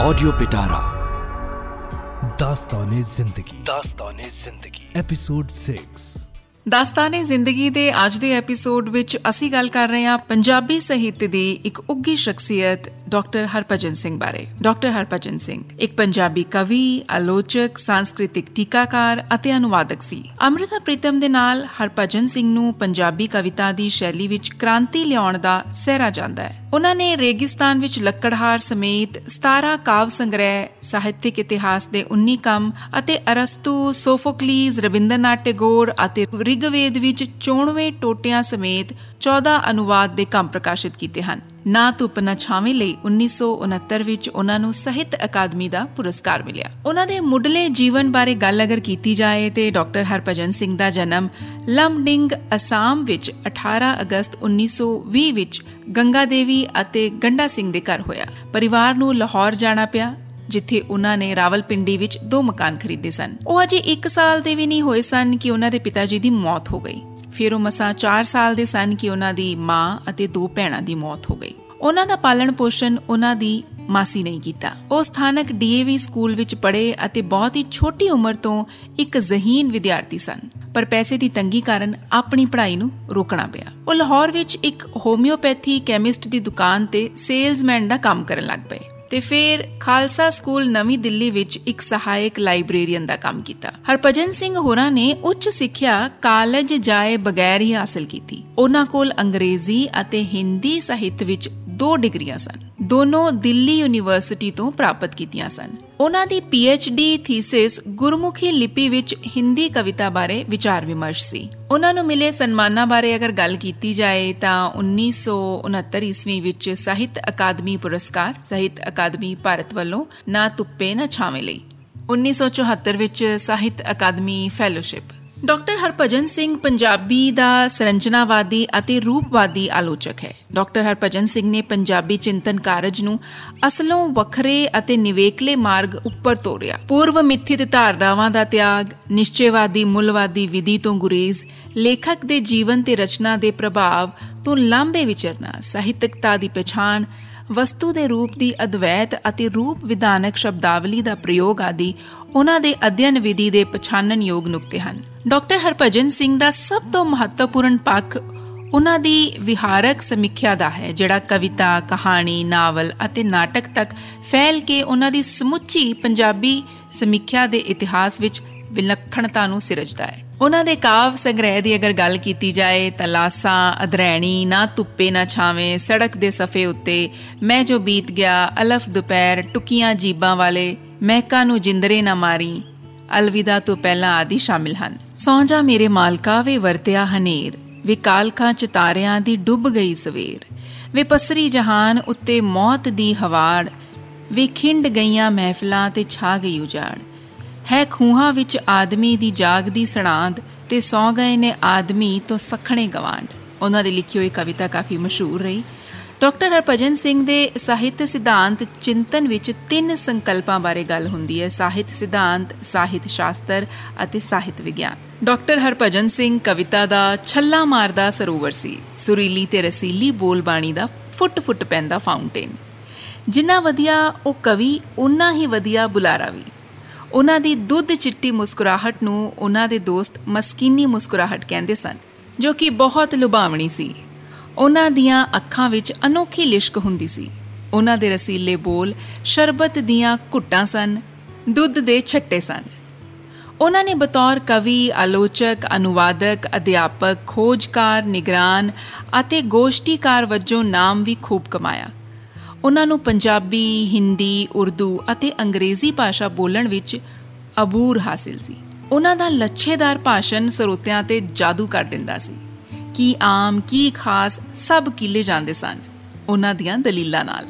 Audio पिटारा दास्तान जिंदगी दास्तान जिंदगी एपिसोड 6 ਦਾਸਤਾਨੇ ਜ਼ਿੰਦਗੀ ਦੇ ਅੱਜ ਦੇ ਐਪੀਸੋਡ ਵਿੱਚ ਅਸੀਂ ਗੱਲ ਕਰ ਰਹੇ ਹਾਂ ਪੰਜਾਬੀ ਸਾਹਿਤ ਦੀ ਇੱਕ ਉੱਗੀ ਸ਼ਖਸੀਅਤ ਡਾਕਟਰ ਹਰਭਜਨ ਸਿੰਘ ਬਾਰੇ। ਡਾਕਟਰ ਹਰਭਜਨ ਸਿੰਘ ਇੱਕ ਪੰਜਾਬੀ ਕਵੀ, ਆਲੋਚਕ, ਸੰਸਕ੍ਰਿਤਿਕ ਟੀਕਾਕਾਰ ਅਤੇ ਅਨੁਵਾਦਕ ਸੀ। ਅੰਮ੍ਰਿਤਾ ਪ੍ਰੀਤਮ ਦੇ ਨਾਲ ਹਰਭਜਨ ਸਿੰਘ ਨੂੰ ਪੰਜਾਬੀ ਕਵਿਤਾ ਦੀ ਸ਼ੈਲੀ ਵਿੱਚ ਕ੍ਰਾਂਤੀ ਲਿਆਉਣ ਦਾ ਸਹਿਰਾ ਜਾਂਦਾ ਹੈ। ਉਹਨਾਂ ਨੇ ਰੇਗਿਸਤਾਨ ਵਿੱਚ ਲੱਕੜਹਾਰ ਸਮੇਤ 17 ਕਾਵ ਸੰਗ੍ਰਹਿ, ਸਾਹਿਤਿਕ ਇਤਿਹਾਸ ਦੇ 19 ਕੰਮ ਅਤੇ ਅਰਸਤੂ, ਸੋਫੋਕਲੀਜ਼ ਰਵਿੰਦਰਨਾਥ ਟੈਗੋਰ ਅਤੇ ਰਿਗਵੇਦ ਵਿੱਚ 94 ਟੋਟਿਆਂ ਸਮੇਤ 14 ਅਨੁਵਾਦ ਦੇ ਕੰਮ ਪ੍ਰਕਾਸ਼ਿਤ ਕੀਤੇ ਹਨ। ਨਾ ਧੁੱਪ, ਨਾ ਛਾਵੇਂ ਲਈ 1969 ਵਿੱਚ ਉਹਨਾਂ ਨੂੰ ਸਾਹਿਤ ਅਕਾਦਮੀ ਦਾ ਪੁਰਸਕਾਰ ਮਿਲਿਆ। ਉਹਨਾਂ ਦੇ ਮੁੱਢਲੇ ਜੀਵਨ ਬਾਰੇ ਗੱਲ ਅਗਰ ਕੀਤੀ ਜਾਏ ਤੇ ਡਾਕਟਰ ਹਰਭਜਨ ਸਿੰਘ ਦਾ ਜਨਮ ਲਮਡਿੰਗ, ਅਸਾਮ ਵਿੱਚ 18 ਅਗਸਤ 1920 ਵਿੱਚ ਗੰਗਾ ਦੇਵੀ ਅਤੇ ਗੰਡਾ ਸਿੰਘ ਦੇ ਘਰ ਹੋਇਆ। ਪਰਿਵਾਰ ਨੂੰ ਲਾਹੌਰ ਜਾਣਾ ਪਿਆ, ਜਿੱਥੇ ਉਹਨਾਂ ਨੇ ਰਾਵਲਪਿੰਡੀ ਵਿੱਚ ਦੋ ਮਕਾਨ ਖਰੀਦੇ ਸਨ। ਉਹ ਅਜੇ 1 ਸਾਲ ਦੇ ਵੀ ਨਹੀਂ ਹੋਏ ਸਨ ਕਿ ਉਹਨਾਂ ਦੇ ਪਿਤਾ ਜੀ ਦੀ ਮੌਤ ਹੋ ਗਈ। ਫਿਰ ਉਹ ਮਸਾਂ 4 ਸਾਲ ਦੇ ਸਨ ਕਿ ਉਹਨਾਂ ਦੀ ਮਾਂ ਅਤੇ ਦੋ ਭੈਣਾਂ ਦੀ ਮੌਤ ਹੋ ਗਈ। ਉਹਨਾਂ ਦਾ ਪਾਲਣ ਪੋਸ਼ਣ ਉਹਨਾਂ ਦੀ ਮਾਸੀ ਨਹੀਂ ਕੀਤਾ। ਉਹ ਸਥਾਨਕ ਡੀਏਵੀ ਸਕੂਲ ਵਿੱਚ ਪੜ੍ਹੇ ਅਤੇ ਬਹੁਤ ਹੀ ਛੋਟੀ ਉਮਰ ਤੋਂ ਇੱਕ ਜ਼ਹੀਨ ਵਿਦਿਆਰਥੀ ਸਨ। ਪਰ ਪੈਸੇ ਦੀ ਤੰਗੀ ਕਾਰਨ ਆਪਣੀ ਪੜ੍ਹਾਈ ਨੂੰ ਰੋਕਣਾ ਪਿਆ। ਉਹ ਲਾਹੌਰ ਵਿੱਚ ਇੱਕ ਹੋਮਿਓਪੈਥੀ ਕੈਮਿਸਟ ਦੀ ਦੁਕਾਨ ਤੇ ਸੇਲਜ਼ਮੈਨ ਦਾ ਕੰਮ ਕਰਨ ਲੱਗ ਪਏ ਤੇ ਫਿਰ ਖਾਲਸਾ ਸਕੂਲ ਨਵੀਂ ਦਿੱਲੀ ਵਿੱਚ ਇੱਕ ਸਹਾਇਕ ਲਾਇਬ੍ਰੇਰੀਅਨ ਦਾ ਕੰਮ ਕੀਤਾ। ਹਰਪਜਨ ਸਿੰਘ ਹੋਰਾਂ ਨੇ ਉੱਚ ਸਿੱਖਿਆ ਕਾਲਜ ਜਾਏ ਬਗੈਰ ਹੀ ਹਾਸਲ ਕੀਤੀ। ਉਹਨਾਂ ਕੋਲ ਅੰਗਰੇਜ਼ੀ ਅਤੇ ਹਿੰਦੀ ਸਾਹਿਤ ਵਿੱਚ ਦੋ ਡਿਗਰੀਆਂ ਸਨ। ਦੋਨੋਂ ਦਿੱਲੀ ਯੂਨੀਵਰਸਿਟੀ ਤੋਂ ਪ੍ਰਾਪਤ ਕੀਤੀਆਂ ਸਨ। ਉਹਨਾਂ ਦੀ ਡੀ ਥੀਸਿਸ ਗੁਰਮੁਖੀ ਲਿਪੀ ਵਿੱਚ ਹਿੰਦੀ ਕਵਿਤਾ ਬਾਰੇ ਵਿਚਾਰ ਵਿਮਰਸ਼ ਸੀ। ਉਹਨਾਂ ਨੂੰ ਮਿਲੇ ਸਨਮਾਨਾਂ ਬਾਰੇ ਅਗਰ ਗੱਲ ਕੀਤੀ ਜਾਏ ਤਾਂ 1969 ਈਸਵੀ ਵਿੱਚ ਸਾਹਿਤ ਅਕਾਦਮੀ ਪੁਰਸਕਾਰ, ਸਾਹਿਤ ਅਕਾਦਮੀ ਭਾਰਤ ਵੱਲੋਂ ਨਾ ਤੁੱਪੇ ਨਾ ਛਾਵੇਂ ਲਈ। 1974 ਵਿੱਚ ਸਾਹਿਤ ਅਕਾਦਮੀ ਫੈਲੋਸ਼ਿਪ। ਡਾਕਟਰ ਹਰਭਜਨ ਸਿੰਘ ਪੰਜਾਬੀ ਦਾ ਸਰੰਜਨਾਵਾਦੀ ਅਤੇ ਰੂਪਵਾਦੀ ਆਲੋਚਕ ਹੈ। ਡਾਕਟਰ ਹਰਭਜਨ ਸਿੰਘ ਨੇ ਪੰਜਾਬੀ ਚਿੰਤਨ ਕਾਰਜ ਨੂੰ ਅਸਲੋਂ ਵੱਖਰੇ ਅਤੇ ਨਿਵੇਕਲੇ ਮਾਰਗ ਉੱਪਰ ਤੋਰਿਆ। ਪੂਰਵ ਮਿੱਥਿਤ ਧਾਰਨਾਵਾਂ ਦਾ ਤਿਆਗ, ਨਿਸ਼ਚੈਵਾਦੀ ਮੁੱਲਵਾਦੀ ਵਿਧੀ ਤੋਂ ਗੁਰੇਜ਼, ਲੇਖਕ ਦੇ ਜੀਵਨ ਤੇ ਰਚਨਾ ਦੇ ਪ੍ਰਭਾਵ ਤੋਂ ਲਾਂਬੇ ਵਿਚਰਨਾ, ਸਾਹਿਤਕਤਾ ਦੀ ਪਛਾਣ ਵਸਤੂ ਦੇ ਰੂਪ ਦੀ ਅਦਵੈਤ ਅਤੇ ਰੂਪ ਵਿਧਾਨਕ ਸ਼ਬਦਾਵਲੀ ਦਾ ਪ੍ਰਯੋਗ ਆਦਿ ਉਹਨਾਂ ਦੇ ਅਧਿਐਨ ਵਿਧੀ ਦੇ ਪਛਾਣਨ ਯੋਗ ਨੁਕਤੇ ਹਨ। ਡਾਕਟਰ ਹਰਭਜਨ ਸਿੰਘ ਦਾ ਸਭ ਤੋਂ ਮਹੱਤਵਪੂਰਨ ਪੱਖ ਉਹਨਾਂ ਦੀ ਵਿਹਾਰਕ ਸਮੀਖਿਆ ਦਾ ਹੈ ਜਿਹੜਾ ਕਵਿਤਾ, ਕਹਾਣੀ, ਨਾਵਲ ਅਤੇ ਨਾਟਕ ਤੱਕ ਫੈਲ ਕੇ ਉਹਨਾਂ ਦੀ ਸਮੁੱਚੀ ਪੰਜਾਬੀ ਸਮੀਖਿਆ ਦੇ ਇਤਿਹਾਸ ਵਿੱਚ ਵਿਲੱਖਣਤਾ ਨੂੰ ਸਿਰਜਦਾ ਹੈ। ਉਹਨਾਂ ਦੇ ਕਾਵ ਸੰਗ੍ਰਹਿ ਦੀ ਅਗਰ ਗੱਲ ਕੀਤੀ ਜਾਏ ਤਾਂ ਲਾਸਾ, ਅਧਰੈਣੀ ਨਾ ਤੁੱਪੇ ਨਾ ਛਾਵੇਂ, ਸੜਕ ਦੇ ਸਫੇ ਉੱਤੇ ਮੈਂ ਜੋ ਬੀਤ ਗਿਆ, ਅਲਫ ਦੁਪਹਿਰ, ਟੁਕੀਆਂ ਜੀਬਾਂ ਵਾਲੇ, ਮਹਿਕਾ ਨੂੰ ਜਿੰਦਰੇ ਨਾ ਮਾਰੀ, ਅਲਵਿਦਾ ਤੋਂ ਪਹਿਲਾਂ ਆਦਿ ਸ਼ਾਮਿਲ ਹਨ। ਸੌ ਜਾ ਮੇਰੇ ਮਾਲਕਾ ਵੇ ਵਰਤਿਆ ਹਨੇਰ, ਵੇ ਕਾਲਖਾਂ ਚ ਤਾਰਿਆਂ ਦੀ ਡੁੱਬ ਗਈ ਸਵੇਰ। ਵੇ ਪਸਰੀ ਜਹਾਨ ਉੱਤੇ ਮੌਤ ਦੀ ਹਵਾੜ, ਵੇ ਖਿੰਡ ਗਈਆਂ ਮਹਿਫਲਾਂ ਤੇ ਛਾ ਗਈ ਉਜਾੜ। ਹੈ ਖੂਹਾਂ ਵਿੱਚ ਆਦਮੀ ਦੀ ਜਾਗਦੀ ਸਣਾਂਦ ਤੇ ਸੌ ਗਏ ਨੇ ਆਦਮੀ ਤੋਂ ਸਖਣੇ ਗਵਾਂਡ ਉਹਨਾਂ ਦੀ ਲਿਖੀ ਹੋਈ ਕਵਿਤਾ ਕਾਫੀ ਮਸ਼ਹੂਰ ਰਹੀ। ਡਾਕਟਰ ਹਰਭਜਨ ਸਿੰਘ ਦੇ ਸਾਹਿਤ ਸਿਧਾਂਤ ਚਿੰਤਨ ਵਿੱਚ ਤਿੰਨ ਸੰਕਲਪਾਂ ਬਾਰੇ ਗੱਲ ਹੁੰਦੀ ਹੈ, ਸਾਹਿਤ ਸਿਧਾਂਤ, ਸਾਹਿਤ ਸ਼ਾਸਤਰ ਅਤੇ ਸਾਹਿਤ ਵਿਗਿਆਨ। ਡਾਕਟਰ ਹਰਭਜਨ ਸਿੰਘ ਕਵਿਤਾ ਦਾ ਛੱਲਾ ਮਾਰਦਾ ਸਰੋਵਰ ਸੀ। ਸੁਰੀਲੀ ਤੇ ਰਸੀਲੀ ਬੋਲ ਬਾਣੀ ਦਾ ਫੁੱਟ-ਫੁੱਟ ਪੈਂਦਾ ਫਾਊਂਟੇਨ। ਜਿੰਨਾ ਵਧੀਆ ਉਹ ਕਵੀ ਉਨਾ ਹੀ ਵਧੀਆ ਬੁਲਾਰਾ ਵੀ। ਉਹਨਾਂ ਦੀ ਦੁੱਧ ਚਿੱਟੀ ਮੁਸਕਰਾਹਟ ਨੂੰ ਉਹਨਾਂ ਦੇ ਦੋਸਤ ਮਸਕੀਨੀ ਮੁਸਕਰਾਹਟ ਕਹਿੰਦੇ ਸਨ, ਜੋ ਕਿ ਬਹੁਤ ਲੁਭਾਵਣੀ ਸੀ। ਉਹਨਾਂ ਦੀਆਂ ਅੱਖਾਂ ਵਿੱਚ ਅਨੋਖੀ ਲਿਸ਼ਕ ਹੁੰਦੀ ਸੀ। ਉਹਨਾਂ ਦੇ ਰਸੀਲੇ ਬੋਲ ਸ਼ਰਬਤ ਦੀਆਂ ਘੁੱਟਾਂ ਸਨ, ਦੁੱਧ ਦੇ ਛੱਟੇ ਸਨ। ਉਹਨਾਂ ਨੇ ਬਤੌਰ ਕਵੀ, ਆਲੋਚਕ, ਅਨੁਵਾਦਕ, ਅਧਿਆਪਕ, ਖੋਜਕਾਰ, ਨਿਗਰਾਨ ਅਤੇ ਗੋਸ਼ਟੀਕਾਰ ਵਜੋਂ ਨਾਮ ਵੀ ਖੂਬ ਕਮਾਇਆ। ਉਹਨਾਂ ਨੂੰ ਪੰਜਾਬੀ, ਹਿੰਦੀ, ਉਰਦੂ ਅਤੇ ਅੰਗਰੇਜ਼ੀ ਭਾਸ਼ਾ ਬੋਲਣ ਵਿੱਚ ਅਬੂਰ ਹਾਸਿਲ ਸੀ। ਉਹਨਾਂ ਦਾ ਲੱਛੇਦਾਰ ਭਾਸ਼ਣ ਸਰੋਤਿਆਂ ਤੇ ਜਾਦੂ ਕਰ ਦਿੰਦਾ ਸੀ। ਕੀ ਆਮ, ਕੀ ਖਾਸ ਸਭ ਕਿਲੇ ਜਾਂਦੇ ਸਨ ਉਹਨਾਂ ਦੀਆਂ ਦਲੀਲਾਂ ਨਾਲ।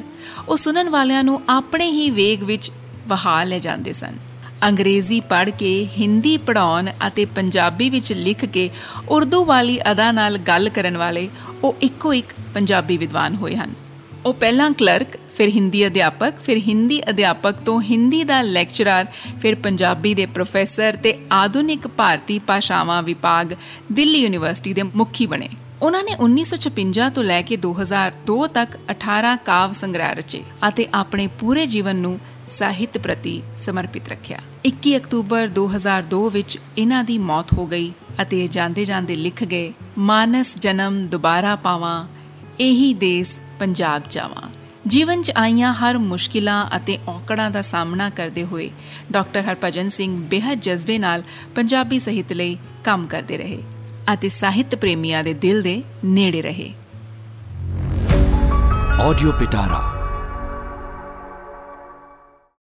ਉਹ ਸੁਣਨ ਵਾਲਿਆਂ ਨੂੰ ਆਪਣੇ ਹੀ ਵੇਗ ਵਿੱਚ ਵਹਾ ਲੈ ਜਾਂਦੇ ਸਨ। ਅੰਗਰੇਜ਼ੀ ਪੜ੍ਹ ਕੇ, ਹਿੰਦੀ ਪੜਾਉਣ ਅਤੇ ਪੰਜਾਬੀ ਵਿੱਚ ਲਿਖ ਕੇ ਉਰਦੂ ਵਾਲੀ ਅਦਾ ਨਾਲ ਗੱਲ ਕਰਨ ਵਾਲੇ ਉਹ ਇੱਕੋ ਇੱਕ ਪੰਜਾਬੀ ਵਿਦਵਾਨ ਹੋਏ ਹਨ। ਉਹ ਪਹਿਲਾਂ ਕਲਰਕ, ਫਿਰ ਹਿੰਦੀ ਅਧਿਆਪਕ, ਫਿਰ ਹਿੰਦੀ ਅਧਿਆਪਕ ਤੋਂ ਹਿੰਦੀ ਦਾ ਲੈਕਚਰਰ, ਫਿਰ ਪੰਜਾਬੀ ਦੇ ਪ੍ਰੋਫੈਸਰ ਤੇ ਆਧੁਨਿਕ ਭਾਰਤੀ ਭਾਸ਼ਾਵਾਂ ਵਿਭਾਗ ਦਿੱਲੀ ਯੂਨੀਵਰਸਿਟੀ ਦੇ ਮੁਖੀ ਬਣੇ। ਉਹਨਾਂ ਨੇ 1956 ਤੋਂ ਲੈ ਕੇ 2002 ਤੱਕ 18 ਕਾਵ ਸੰਗ੍ਰਹਿ ਰਚੇ ਅਤੇ ਆਪਣੇ ਪੂਰੇ ਜੀਵਨ ਨੂੰ ਸਾਹਿਤ ਪ੍ਰਤੀ ਸਮਰਪਿਤ ਰੱਖਿਆ। 21 ਅਕਤੂਬਰ 2002 ਵਿੱਚ ਇਹਨਾਂ ਦੀ ਮੌਤ ਹੋ ਗਈ ਅਤੇ ਜਾਂਦੇ ਜਾਂਦੇ ਲਿਖ ਗਏ, ਮਾਨਸ ਜਨਮ ਦੁਬਾਰਾ ਪਾਵਾਂ ਇਹੀ ਦੇਸ ਪੰਜਾਬ ਜਾਵਾਂ। ਜੀਵਨ 'ਚ ਆਈਆਂ ਹਰ ਮੁਸ਼ਕਿਲਾਂ ਅਤੇ ਔਕੜਾਂ ਦਾ ਸਾਹਮਣਾ ਕਰਦੇ ਹੋਏ ਡਾਕਟਰ ਹਰਪਜਨ ਸਿੰਘ ਬੇहद ਜਜ਼ਬੇ ਨਾਲ ਪੰਜਾਬੀ ਸਾਹਿਤ ਲਈ ਕੰਮ ਕਰਦੇ ਰਹੇ ਅਤੇ ਸਾਹਿਤ ਪ੍ਰੇਮੀਆਂ ਦੇ ਦਿਲ ਦੇ ਨੇੜੇ ਰਹੇ। ਆਡੀਓ ਪਿਟਾਰਾ